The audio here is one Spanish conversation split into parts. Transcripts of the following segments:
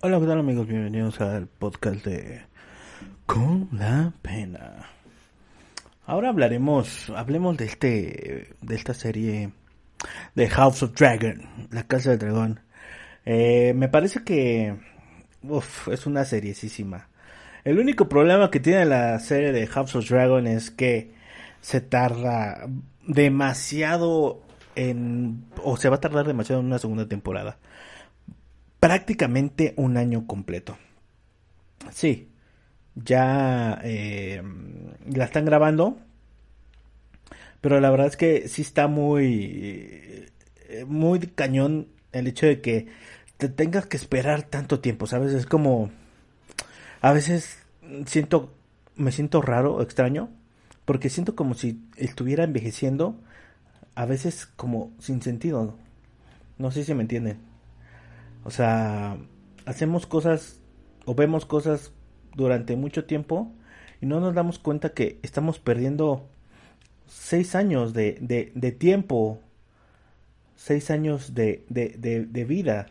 Hola, ¿qué tal amigos? Bienvenidos al podcast de Con la Pena. Ahora hablaremos, hablemos de este, de esta serie de House of Dragon, la Casa del Dragón. Eh, me parece que uf, es una seriesísima. El único problema que tiene la serie de House of Dragon es que se tarda demasiado en, o se va a tardar demasiado en una segunda temporada. Prácticamente un año completo. Sí, ya eh, la están grabando. Pero la verdad es que sí está muy, eh, muy cañón el hecho de que te tengas que esperar tanto tiempo, ¿sabes? Es como, a veces siento, me siento raro, extraño, porque siento como si estuviera envejeciendo, a veces como sin sentido. No sé si me entienden. O sea, hacemos cosas o vemos cosas durante mucho tiempo y no nos damos cuenta que estamos perdiendo seis años de, de, tiempo, seis años de, de, vida.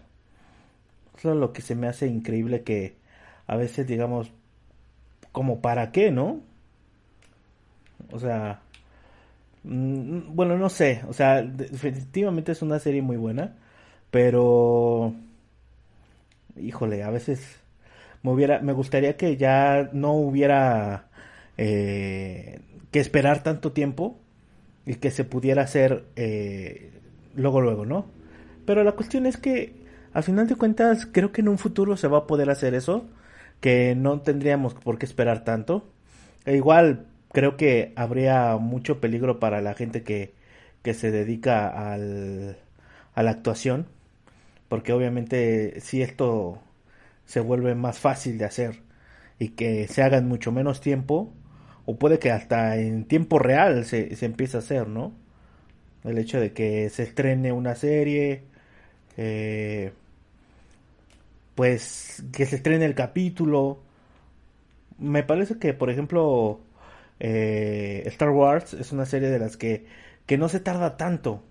Eso es lo que se me hace increíble que a veces digamos, como para qué, ¿no? O sea, mm, bueno, no sé, o sea, definitivamente es una serie muy buena, pero híjole, a veces me hubiera, me gustaría que ya no hubiera eh, que esperar tanto tiempo y que se pudiera hacer eh, luego, luego, ¿no? Pero la cuestión es que, al final de cuentas, creo que en un futuro se va a poder hacer eso, que no tendríamos por qué esperar tanto. E igual, creo que habría mucho peligro para la gente que, que se dedica al, a la actuación, porque obviamente si esto se vuelve más fácil de hacer y que se haga en mucho menos tiempo, o puede que hasta en tiempo real se, se empiece a hacer, ¿no? El hecho de que se estrene una serie, eh, pues que se estrene el capítulo. Me parece que, por ejemplo, eh, Star Wars es una serie de las que, que no se tarda tanto.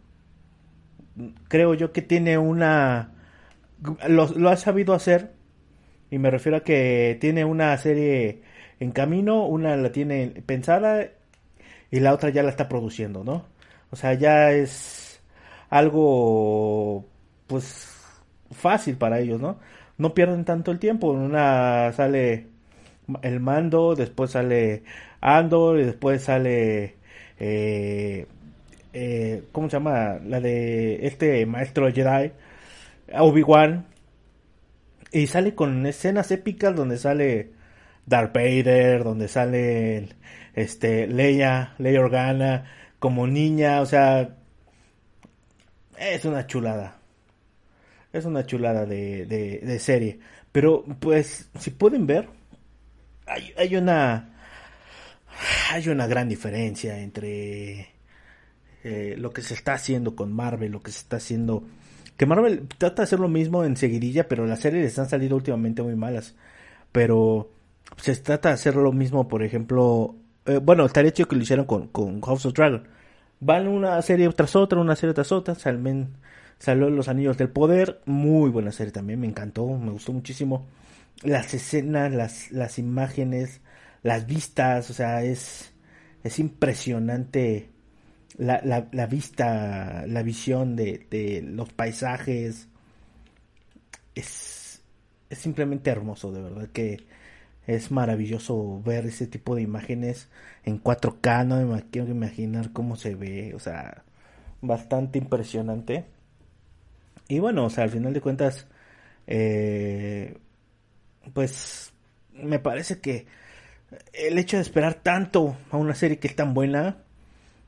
Creo yo que tiene una... Lo, ha sabido hacer. Y me refiero a que tiene una serie en camino, una la tiene pensada y la otra ya la está produciendo, ¿no? O sea, ya es algo pues fácil para ellos, ¿no? No pierden tanto el tiempo, una sale el mando, después sale Andor y después sale eh, eh, ¿cómo se llama? La de este maestro Jedi, Obi-Wan, y sale con escenas épicas donde sale Darth Vader, donde sale este Leia, Leia Organa como niña, o sea, es una chulada. Es una chulada de, de, serie. Pero pues, si pueden ver, hay, hay una hay una gran diferencia entre eh, lo que se está haciendo con Marvel, lo que se está haciendo que Marvel trata de hacer lo mismo en seguidilla, pero las series han salido últimamente muy malas. Pero se trata de hacer lo mismo, por ejemplo, eh, bueno, estaría chido que lo hicieran con, con House of Dragon. Van una serie tras otra, una serie tras otra, salen, salió Los Anillos del Poder, muy buena serie también, me encantó, me gustó muchísimo. Las escenas, las, las imágenes, las vistas, o sea, es, es impresionante la, la, vista, la visión de, de los paisajes. Es, es simplemente hermoso, de verdad que es maravilloso ver ese tipo de imágenes en 4K, no me quiero imaginar cómo se ve, o sea, bastante impresionante. Y bueno, o sea, al final de cuentas, eh, pues me parece que el hecho de esperar tanto a una serie que es tan buena,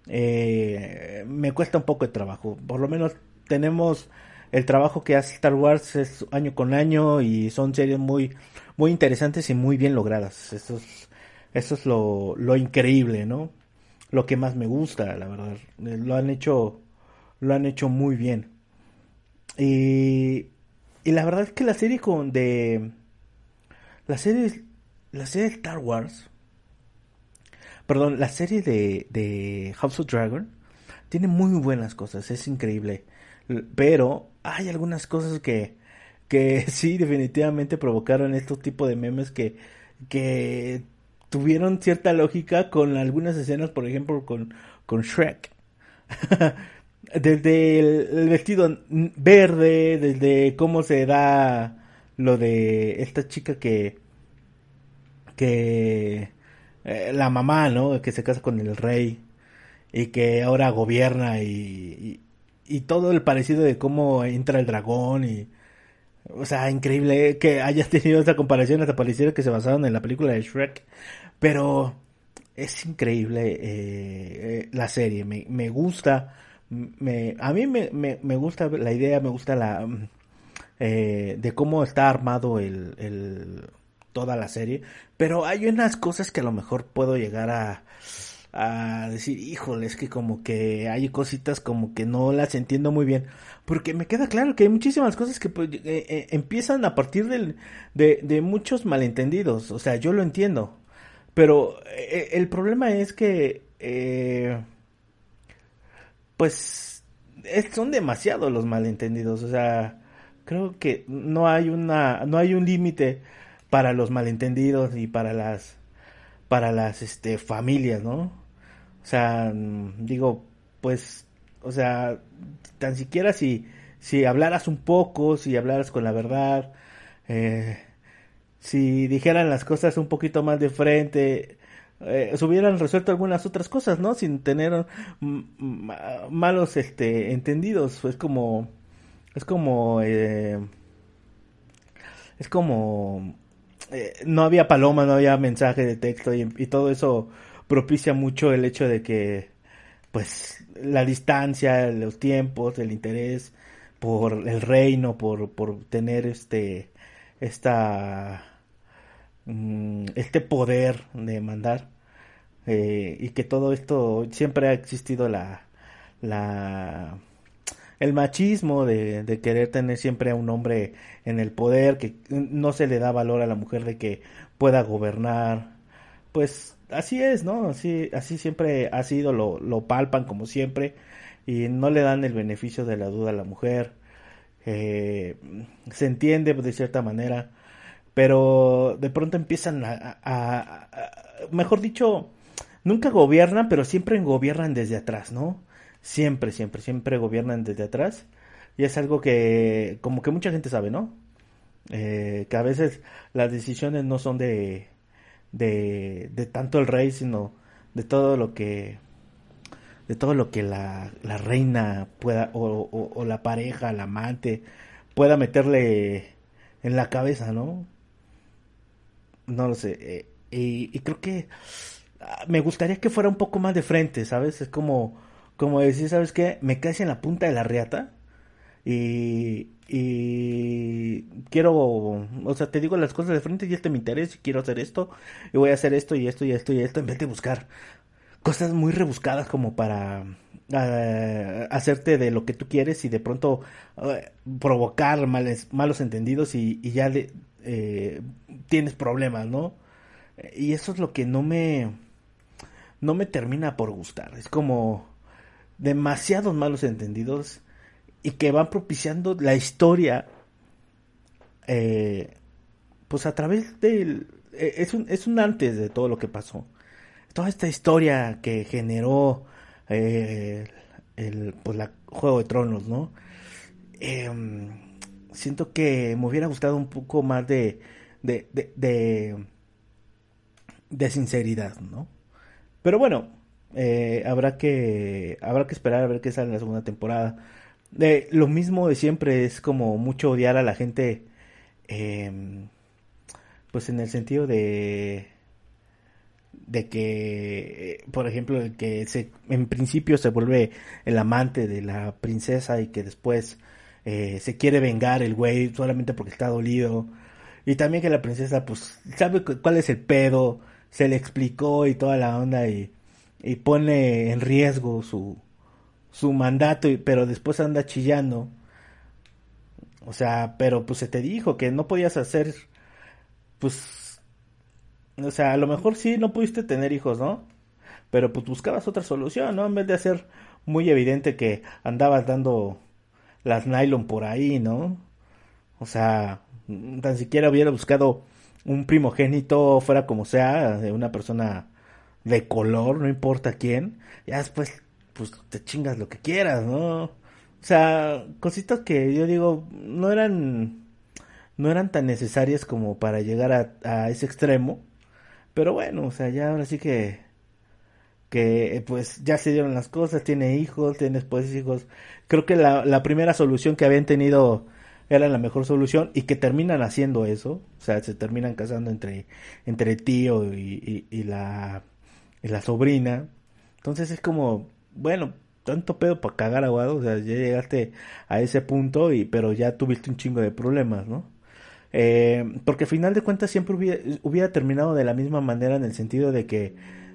eh, me cuesta un poco de trabajo. Por lo menos tenemos el trabajo que hace Star Wars es año con año y son series muy, muy interesantes y muy bien logradas. Eso es, eso es lo, lo increíble, ¿no? Lo que más me gusta, la verdad. Lo han hecho, lo han hecho muy bien. Y, y la verdad es que la serie con de, la serie, la serie de Star Wars, perdón, la serie de, de House of Dragon tiene muy buenas cosas, es increíble. Pero hay algunas cosas que, que sí definitivamente provocaron estos tipos de memes que, que tuvieron cierta lógica con algunas escenas, por ejemplo, con, con Shrek. desde el, vestido verde, desde cómo se da lo de esta chica que que eh, la mamá, ¿no? Que se casa con el rey y que ahora gobierna y, y, todo el parecido de cómo entra el dragón y o sea, increíble que hayas tenido esta comparación hasta pareciera que se basaron en la película de Shrek, pero es increíble eh, eh, la serie, me, me gusta, me, a mí me, me, me, gusta la idea, me gusta la eh, de cómo está armado el, el, toda la serie, pero hay unas cosas que a lo mejor puedo llegar a a decir, híjole, es que como que hay cositas como que no las entiendo muy bien. Porque me queda claro que hay muchísimas cosas que pues, eh, eh, empiezan a partir de, de, muchos malentendidos. O sea, yo lo entiendo. Pero eh, el problema es que, pues, son demasiados los malentendidos. O sea, creo que no hay una, no hay un límite para los malentendidos y para las para las este familias, ¿no? O sea, mm, digo, pues, o sea, tan siquiera si, si hablaras un poco, si hablaras con la verdad, eh, si dijeran las cosas un poquito más de frente, eh, se hubieran resuelto algunas otras cosas, ¿no? Sin tener mm, malos, este, entendidos. Es como, es como, eh, es como eh, no había paloma, no había mensaje de texto y, todo eso propicia mucho el hecho de que pues la distancia, los tiempos, el interés por el reino, por, por tener este esta mm, este poder de mandar eh, y que todo esto siempre ha existido la la el machismo de, querer tener siempre a un hombre en el poder, que no se le da valor a la mujer de que pueda gobernar, pues así es, ¿no? Así, siempre ha sido, lo, palpan como siempre y no le dan el beneficio de la duda a la mujer. Eh, se entiende de cierta manera, pero de pronto empiezan a, mejor dicho, nunca gobiernan, pero siempre gobiernan desde atrás, ¿no? Siempre, siempre, siempre gobiernan desde atrás. Y es algo que como que mucha gente sabe, ¿no? Eh, que a veces las decisiones no son de, de, tanto el rey, sino de todo lo que de todo lo que la, la reina pueda o, o, la pareja, la amante pueda meterle en la cabeza, ¿no? No lo sé. Eh, y, y, creo que ah, me gustaría que fuera un poco más de frente, ¿sabes? Es como como decir, ¿sabes qué? Me caes en la punta de la riata y, y quiero, o sea, te digo las cosas de frente y este me interesa y quiero hacer esto y voy a hacer esto y esto y esto y esto en vez de buscar cosas muy rebuscadas como para uh, hacerte de lo que tú quieres y de pronto uh, provocar males, malos entendidos y, y ya de, eh, tienes problemas, ¿no? Y eso es lo que no me no me termina por gustar. Es como demasiados malos entendidos y que van propiciando la historia eh, pues a través del eh, es un, es un antes de todo lo que pasó. Toda esta historia que generó eh, el pues la juego de tronos no em, siento que me hubiera gustado un poco más de de, de, de, de sinceridad no pero bueno eh, habrá que habrá que esperar a ver qué sale en la segunda temporada. Eh, lo mismo de siempre es como mucho odiar a la gente, em, pues en el sentido de de que, por ejemplo, el que se, en principio se vuelve el amante de la princesa y que después eh, se quiere vengar el güey solamente porque está dolido. Y también que la princesa, pues, sabe cuál es el pedo, se le explicó y toda la onda y, y pone en riesgo su, su mandato, pero después anda chillando. O sea, pero pues se te dijo que no podías hacer, pues, o sea, a lo mejor sí no pudiste tener hijos, ¿no? Pero pues buscabas otra solución, ¿no? En vez de hacer muy evidente que andabas dando las nylon por ahí, ¿no? O sea, tan siquiera hubiera buscado un primogénito, fuera como sea, de una persona de color, no importa quién, ya después, pues te chingas lo que quieras, ¿no? O sea, cositas que yo digo, no eran, no eran tan necesarias como para llegar a, ese extremo, pero bueno, o sea, ya ahora sí que, que pues ya se dieron las cosas, tiene hijos, tiene después hijos. Creo que la, la primera solución que habían tenido era la mejor solución y que terminan haciendo eso, o sea, se terminan casando entre, entre tío y, y, la, la sobrina. Entonces es como, bueno, tanto pedo para cagar aguado, o sea, ya llegaste a ese punto y pero ya tuviste un chingo de problemas, ¿no? Eh, porque al final de cuentas siempre hubiera, hubiera, terminado de la misma manera en el sentido de que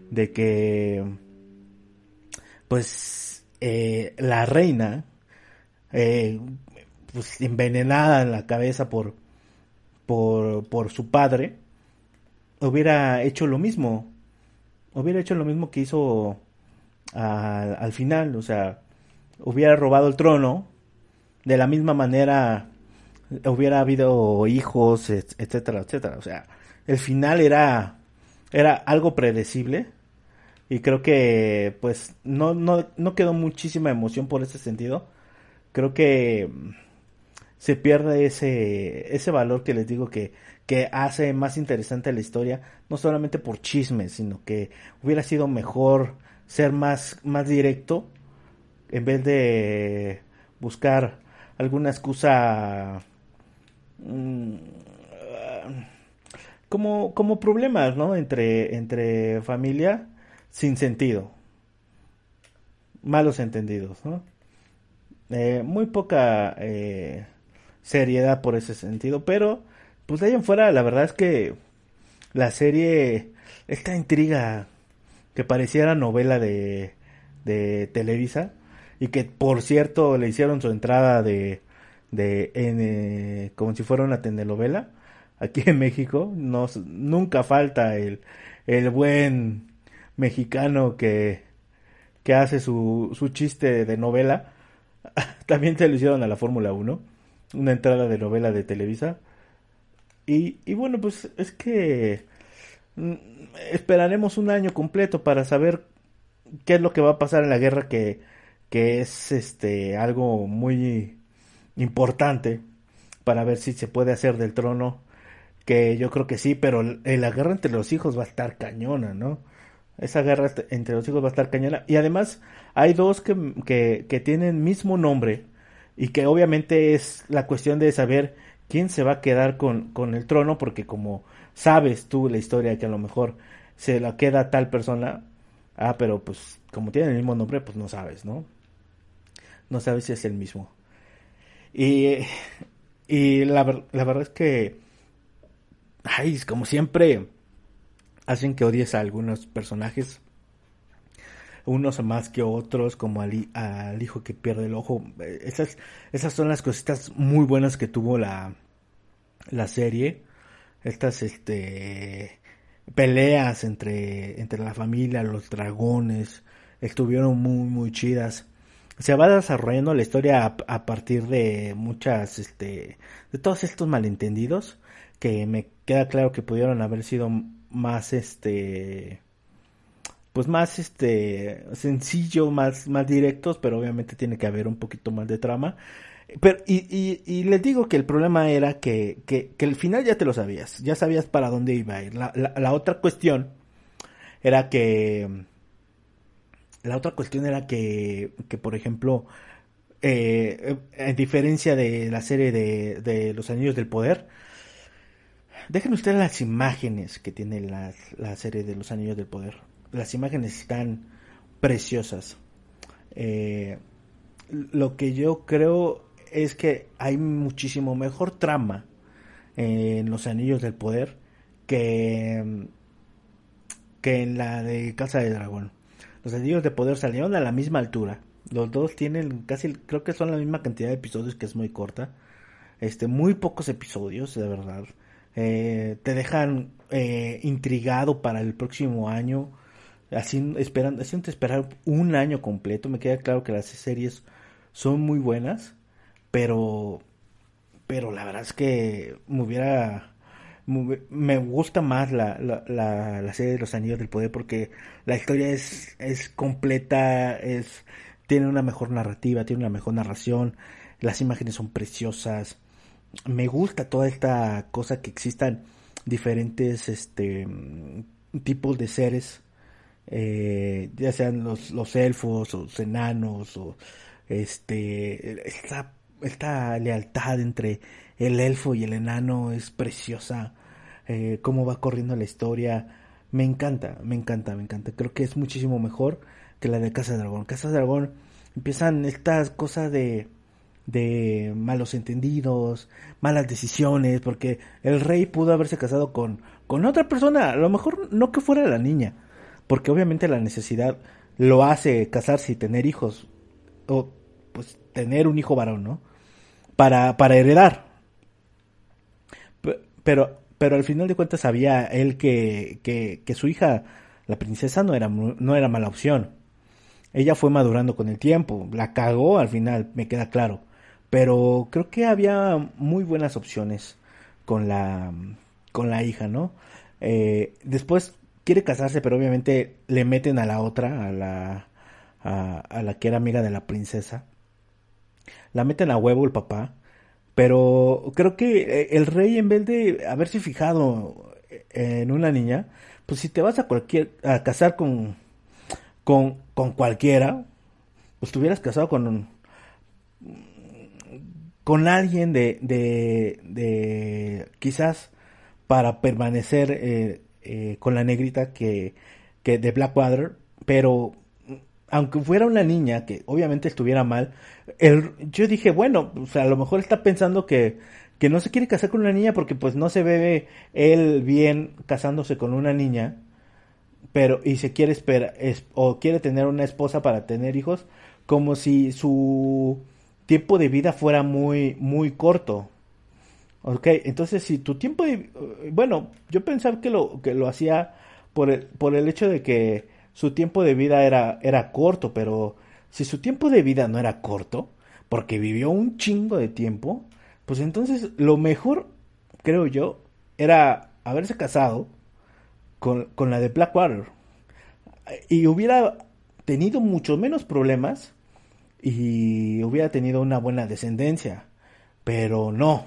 de que pues eh, la reina eh, pues envenenada en la cabeza por, por, por su padre, hubiera hecho lo mismo. Hubiera hecho lo mismo que hizo al final, o sea, hubiera robado el trono, de la misma manera hubiera habido hijos, etcétera, etcétera. O sea, el final era, era algo predecible y creo que pues no, no, no quedó muchísima emoción por ese sentido. Creo que se pierde ese, ese valor que les digo que, que hace más interesante la historia, no solamente por chismes, sino que hubiera sido mejor ser más, más directo en vez de buscar alguna excusa mm, como, como problemas, ¿no? Entre, entre familia sin sentido. Malos entendidos, ¿no? Eh, muy poca eh, seriedad por ese sentido. Pero, pues de ahí en fuera, la verdad es que la serie, esta intriga que pareciera novela de, de Televisa, y que por cierto le hicieron su entrada de, de como si fuera una telenovela, aquí en México, no, nunca falta el, el buen mexicano que, que hace su, su chiste de novela. También se lo hicieron a la Fórmula 1 una entrada de novela de Televisa. Y, y bueno, pues es que mm, esperaremos un año completo para saber qué es lo que va a pasar en la guerra que, que es este algo muy importante para ver si se puede hacer del trono que yo creo que sí pero la guerra entre los hijos va a estar cañona no esa guerra entre los hijos va a estar cañona. Y además hay dos que, que, que tienen mismo nombre y que obviamente es la cuestión de saber quién se va a quedar con, con el trono, porque como sabes tú la historia que a lo mejor se la queda tal persona, ah, pero pues como tiene el mismo nombre, pues no sabes, ¿no? No sabes si es el mismo. Y, y la, la verdad es que, ay, como siempre, hacen que odies a algunos personajes unos más que otros, como al, al, hijo que pierde el ojo. Esas, esas son las cositas muy buenas que tuvo la, la serie. Estas este, peleas entre, entre la familia, los dragones, estuvieron muy, muy chidas. Se va desarrollando la historia a, partir de muchas, este, de todos estos malentendidos que me queda claro que pudieron haber sido más, este, pues más este sencillo, más, más directos, pero obviamente tiene que haber un poquito más de trama. Pero, y, y, y les digo que el problema era que, que, que, el final ya te lo sabías, ya sabías para dónde iba a ir. La, la, otra cuestión era que, la otra cuestión era que, que por ejemplo, eh, en diferencia de la serie de, de Los Anillos del Poder, dejen ustedes las imágenes que tiene la, la serie de Los Anillos del Poder las imágenes están preciosas. Eh, lo que yo creo es que hay muchísimo mejor trama en los Anillos del Poder que, que en la de Casa de Dragón. Los Anillos de Poder salieron a la misma altura. Los dos tienen casi, creo que son la misma cantidad de episodios, que es muy corta. Este, muy pocos episodios, de verdad. Eh, te dejan eh, intrigado para el próximo año. Así esperan, haciendo esperar un año completo. Me queda claro que las series son muy buenas, pero, pero la verdad es que me hubiera me gusta más la, la, serie de los anillos del poder porque la historia es, es completa, es, tiene una mejor narrativa, tiene una mejor narración, las imágenes son preciosas. Me gusta toda esta cosa que existan diferentes este tipos de seres, eh, ya sean los, los elfos o los enanos o este esta, esta lealtad entre el elfo y el enano es preciosa. Eh, cómo va corriendo la historia. Me encanta, me encanta, me encanta. Creo que es muchísimo mejor que la de Casa de Dragón. Casa de Dragón empiezan estas cosas de de malos entendidos, malas decisiones, porque el rey pudo haberse casado con, con otra persona, a lo mejor no que fuera la niña, porque obviamente la necesidad lo hace casarse y tener hijos, o pues tener un hijo varón, ¿no? Para, para heredar. Pero, pero al final de cuentas sabía él que, que, su hija, la princesa, no era, no era mala opción. Ella fue madurando con el tiempo, la cagó al final, me queda claro. Pero creo que había muy buenas opciones con la, con la hija, ¿no? Eh, después quiere casarse, pero obviamente le meten a la otra, a la, a la que era amiga de la princesa. La meten a huevo el papá pero creo que eh, el rey, en vez de haberse fijado en una niña, pues si te vas a cualquier a casar con, con, con cualquiera, pues te hubieras casado con con alguien de, de, de quizás para permanecer eh, eh, con la negrita que, que de Blackwater, pero aunque fuera una niña que obviamente estuviera mal, yo dije, bueno, sea, a lo mejor está pensando que, que no se quiere casar con una niña porque pues no se ve él bien casándose con una niña, pero y se quiere esperar es, o quiere tener una esposa para tener hijos, como si su tiempo de vida fuera muy muy corto. Ok, entonces si tu tiempo de bueno, yo pensaba que lo que lo hacía por el, por el hecho de que su tiempo de vida era, era corto, pero si su tiempo de vida no era corto, porque vivió un chingo de tiempo, pues entonces lo mejor, creo yo, era haberse casado con, con la de Blackwater. Y hubiera tenido mucho menos problemas y hubiera tenido una buena descendencia. Pero no,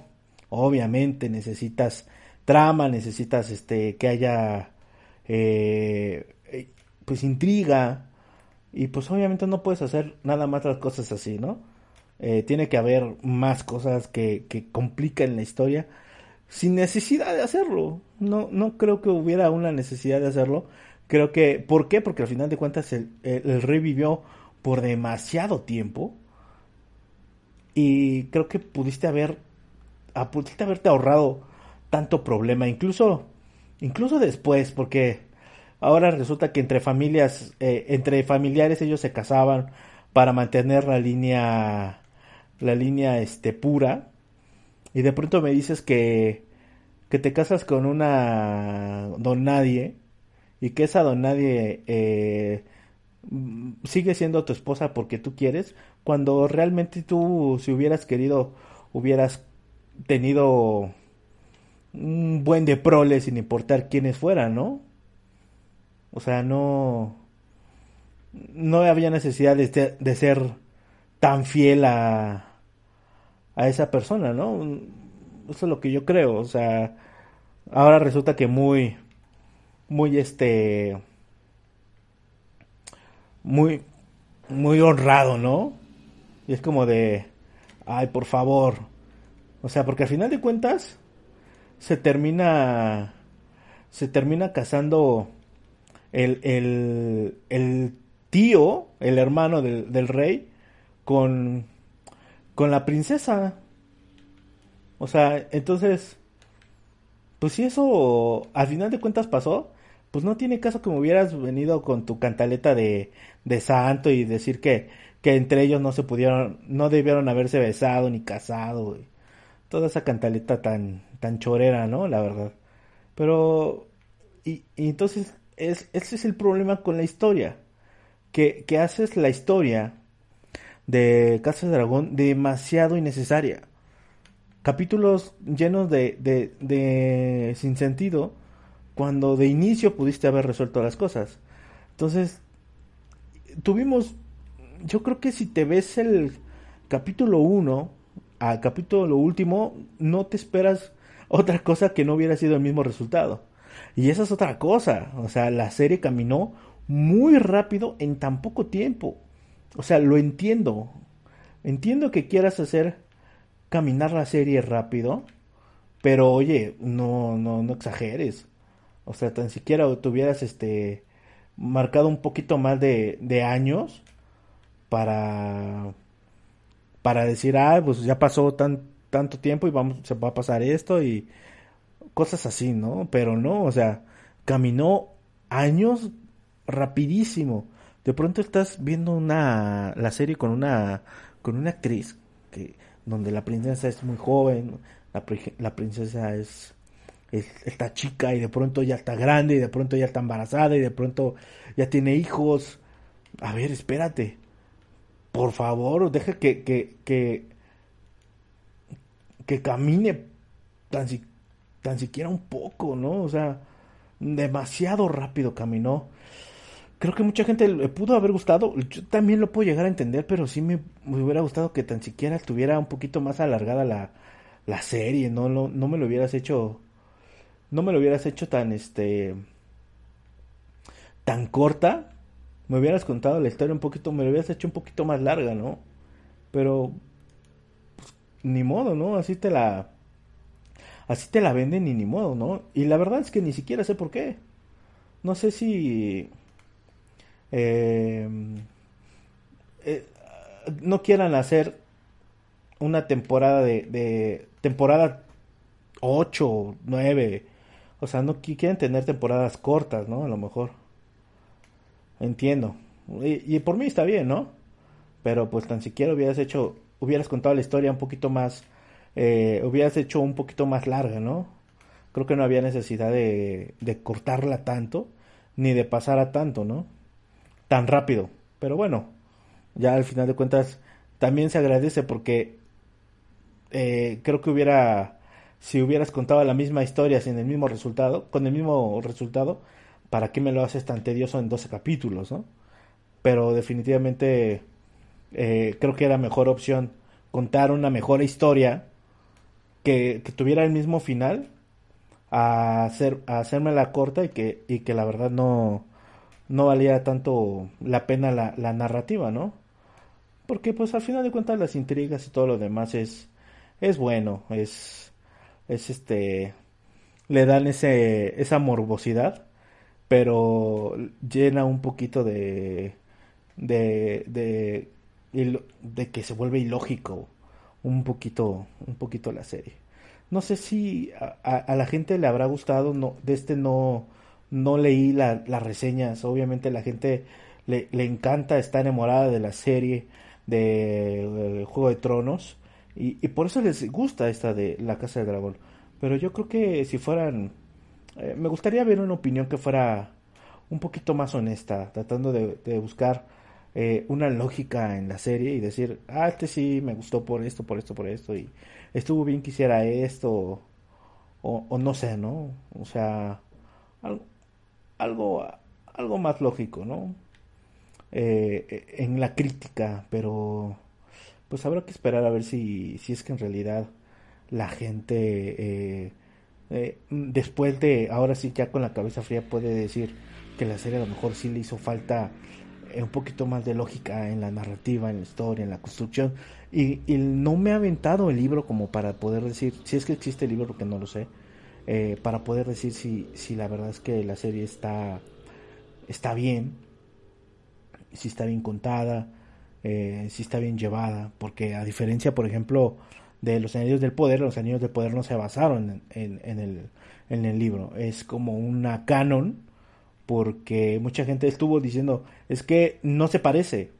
obviamente necesitas trama, necesitas este que haya eh, pues intriga y pues obviamente no puedes hacer nada más las cosas así, ¿no? Eh, tiene que haber más cosas que, que complican la historia sin necesidad de hacerlo. No, no creo que hubiera una necesidad de hacerlo. Creo que, ¿por qué? Porque al final de cuentas el, el, rey vivió por demasiado tiempo y creo que pudiste haber, ah, pudiste haberte ahorrado tanto problema, incluso, incluso después, porque Ahora resulta que entre familias, eh, entre familiares ellos se casaban para mantener la línea, la línea este pura. Y de pronto me dices que, que te casas con una don nadie y que esa don nadie eh, sigue siendo tu esposa porque tú quieres, cuando realmente tú, si hubieras querido, hubieras tenido un buen de prole sin importar quiénes fueran, ¿no? O sea, no, no había necesidad de, de ser tan fiel a, a esa persona, ¿no? Eso es lo que yo creo. O sea, ahora resulta que muy, muy este, muy, muy honrado, ¿no? Y es como de, ay, por favor. O sea, porque al final de cuentas se termina, se termina casando el, el, tío, el hermano del, del, rey, con, con la princesa. O sea, entonces, pues si eso al final de cuentas pasó, pues no tiene caso que me hubieras venido con tu cantaleta de, de santo y decir que, que entre ellos no se pudieron, no debieron haberse besado ni casado. Toda esa cantaleta tan, tan chorera, ¿no? La verdad. Pero, y entonces, es, ese es el problema con la historia. Que, que haces la historia de Casa de Dragón demasiado innecesaria. Capítulos llenos de, de, de sin sentido cuando de inicio pudiste haber resuelto las cosas. Entonces, tuvimos, yo creo que si te ves el capítulo 1 al capítulo último, no te esperas otra cosa que no hubiera sido el mismo resultado. Y esa es otra cosa, o sea, la serie caminó muy rápido en tan poco tiempo. O sea, lo entiendo. Entiendo que quieras hacer caminar la serie rápido, pero oye, no, no, no exageres. O sea, tan siquiera tuvieras este marcado un poquito más de, de años para para decir, ah, pues ya pasó tan, tanto tiempo y vamos, se va a pasar esto y cosas así, ¿no? Pero no, o sea, caminó años rapidísimo de pronto estás viendo una la serie con una con una actriz que donde la princesa es muy joven, la, la princesa es, es, está chica y de pronto ya está grande y de pronto ya está embarazada y de pronto ya tiene hijos. A ver, espérate. Por favor, deja que que que, que camine tan, tan siquiera un poco, ¿no? O sea, demasiado rápido caminó creo que mucha gente le pudo haber gustado. Yo también lo puedo llegar a entender, pero sí me, hubiera gustado que tan siquiera estuviera un poquito más alargada la, la serie. No, no, no me lo hubieras hecho. No me lo hubieras hecho tan este. tan corta. Me hubieras contado la historia un poquito. Me lo hubieras hecho un poquito más larga, ¿no? Pero. Pues, ni modo, ¿no? Así te la. Así te la venden y ni modo, ¿no? Y la verdad es que ni siquiera sé por qué. No sé si eh, eh, no quieran hacer una temporada de, temporada 8, 9, o sea, no quieren tener temporadas cortas, ¿no? A lo mejor. Entiendo. Y, por mí está bien, ¿no? Pero pues tan siquiera hubieras hecho, hubieras contado la historia un poquito más, eh, hubieras hecho un poquito más larga, ¿no? Creo que no había necesidad de, de cortarla tanto, ni de pasar a tanto, ¿no? tan rápido. Pero bueno, ya al final de cuentas también se agradece porque eh, creo que hubiera, si hubieras contado la misma historia sin el mismo resultado, con el mismo resultado, ¿para qué me lo haces tan tedioso en 12 capítulos, no? Pero definitivamente eh, creo que era mejor opción contar una mejor historia que, tuviera el mismo final a, hacer, a hacerme la corta y que, y que la verdad no, no valía tanto la pena la, la narrativa, ¿no? Porque pues al final de cuentas las intrigas y todo lo demás es, es bueno, es, es este, le dan ese, esa morbosidad, pero llena un poquito de, de, de, de que se vuelve ilógico un poquito, un poquito la serie. No sé si a, la gente le habrá gustado, no, de este no, no leí la, las reseñas. Obviamente la gente le, le, encanta, está enamorada de la serie de, Juego de Tronos y, y, por eso les gusta esta de La Casa del Dragón. Pero yo creo que si fueran... Eh, me gustaría ver una opinión que fuera un poquito más honesta, tratando de buscar eh, una lógica en la serie y decir, ah, este sí me gustó por esto, por esto, por esto, y estuvo bien que hiciera esto, o, no sé, ¿no? O sea, algo, algo, algo más lógico, ¿no? Eh, en la crítica, pero pues habrá que esperar a ver si, si es que en realidad la gente eh, eh, después de ahora sí ya con la cabeza fría puede decir que la serie a lo mejor sí le hizo falta un poquito más de lógica en la narrativa, en la historia, en la construcción. Y, no me ha aventado el libro como para poder decir si es que existe el libro porque no lo sé eh, para poder decir si, si la verdad es que la serie está, está bien, si está bien contada, eh, sí está bien llevada, porque a diferencia, por ejemplo, de los anillos del poder, los anillos del poder no se basaron en, el, en el libro, es como una canon, porque mucha gente estuvo diciendo, es que no se parece.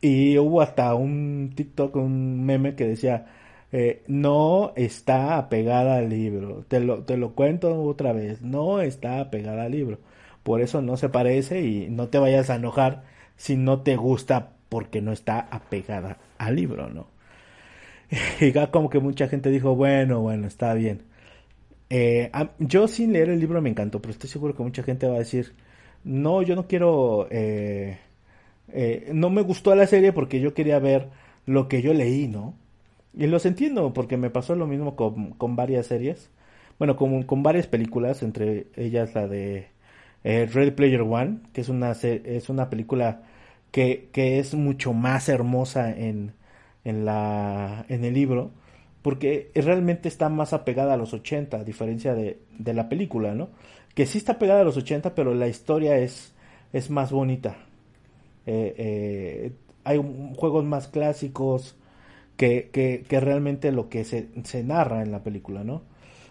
Y hubo hasta un TikTok, un meme que decía, eh, no está apegada al libro. Te lo, te lo cuento otra vez, no está apegada al libro. Por eso no se parece y no te vayas a enojar si no te gusta porque no está apegada al libro, ¿no? Y ya como que mucha gente dijo, bueno, bueno, está bien. Eh, yo sin leer el libro me encantó, pero estoy seguro que mucha gente va a decir, no, yo no quiero, eh, eh, no me gustó la serie porque yo quería ver lo que yo leí, ¿no? Y los entiendo porque me pasó lo mismo con, con varias series, bueno, con, con varias películas, entre ellas la de Red Player One, que es una, es una película que, que es mucho más hermosa en, en, la, en el libro, porque realmente está más apegada a los 80, a diferencia de, de la película, ¿no? Que sí está pegada a los 80, pero la historia es, es más bonita. Eh, eh, hay juegos más clásicos que, que, que realmente lo que se, se, narra en la película, ¿no?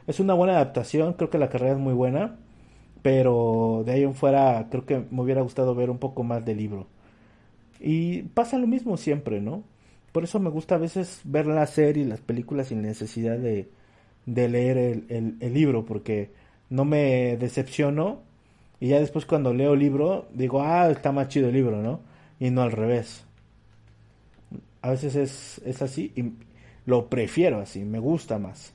Es una buena adaptación, creo que la carrera es muy buena, pero de ahí en fuera creo que me hubiera gustado ver un poco más del libro. Y pasa lo mismo siempre, ¿no? Por eso me gusta a veces ver la serie y las películas sin necesidad de, de leer el, el, libro, porque no me decepciono y ya después cuando leo el libro digo, ah, está más chido el libro, ¿no? Y no al revés. A veces es, es así y lo prefiero así, me gusta más.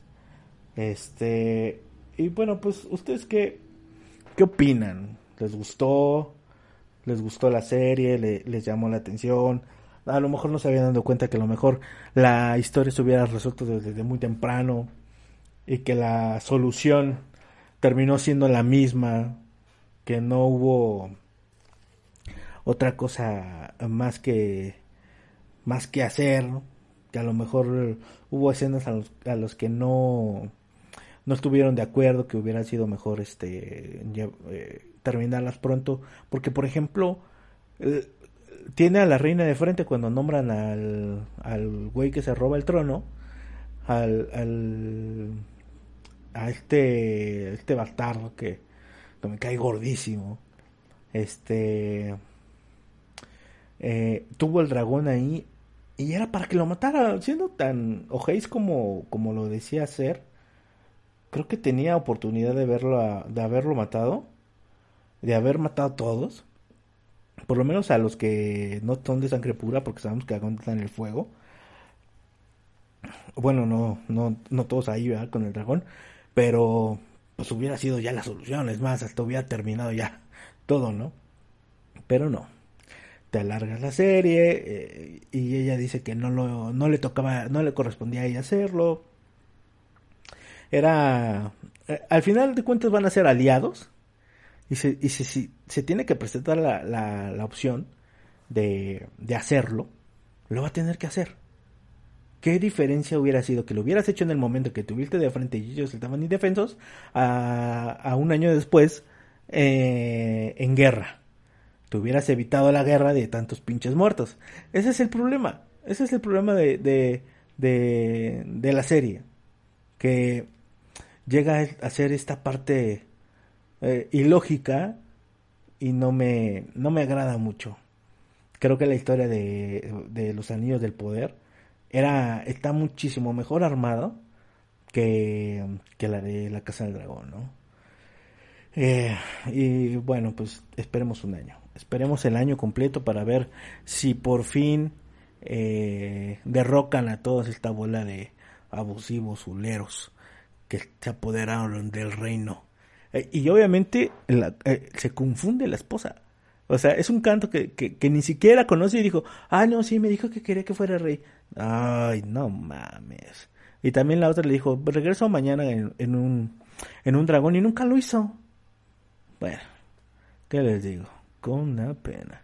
Este, y bueno, pues ustedes qué, qué opinan? ¿Les gustó? ¿Les gustó la serie? ¿Les llamó la atención? A lo mejor no se habían dado cuenta que a lo mejor la historia se hubiera resuelto desde, muy temprano y que la solución terminó siendo la misma, que no hubo otra cosa más que más que hacer, que a lo mejor hubo escenas a los, a los que no no estuvieron de acuerdo, que hubiera sido mejor este eh, terminarlas pronto, porque por ejemplo tiene a la reina de frente cuando nombran al, al güey que se roba el trono, al, al a este este bastardo que, me cae gordísimo. Este eh, tuvo el dragón ahí y era para que lo matara, siendo tan ojéis como como lo decía ser. Creo que tenía oportunidad de verlo de haberlo matado, de haber matado a todos por lo menos a los que no son de sangre pura, porque sabemos que aguantan el fuego. Bueno, no, no, no todos ahí, ¿verdad? Con el dragón. Pero, pues hubiera sido ya la solución. Es más, hasta hubiera terminado ya todo, ¿no? Pero no. Te alargas la serie eh, y ella dice que no, lo, no le tocaba, no le correspondía a ella hacerlo. Era... Eh, al final de cuentas van a ser aliados y, se, y si, se tiene que presentar la, la, la opción de, de, hacerlo, lo va a tener que hacer. ¿Qué diferencia hubiera sido que lo hubieras hecho en el momento que tuviste de frente y ellos estaban indefensos a, a un año después eh, en guerra? Te hubieras evitado la guerra de tantos pinches muertos. Ese es el problema. Ese es el problema de, de, de, de la serie. Que llega a ser esta parte eh, ilógica y no me, no me agrada mucho. Creo que la historia de, de los anillos del poder era, está muchísimo mejor armado que, que la de la Casa del Dragón, ¿no? Eh, y bueno, pues esperemos un año. Esperemos el año completo para ver si por fin eh, derrocan a toda esta bola de abusivos huleros que se apoderaron del reino eh, y obviamente eh, se confunde la esposa. O sea, es un canto que, que, ni siquiera conoce y dijo, ah, no, sí, me dijo que quería que fuera rey. Ay, no mames. Y también la otra le dijo, regreso mañana en, en, un, en un dragón y nunca lo hizo. Bueno, ¿qué les digo? Con una pena.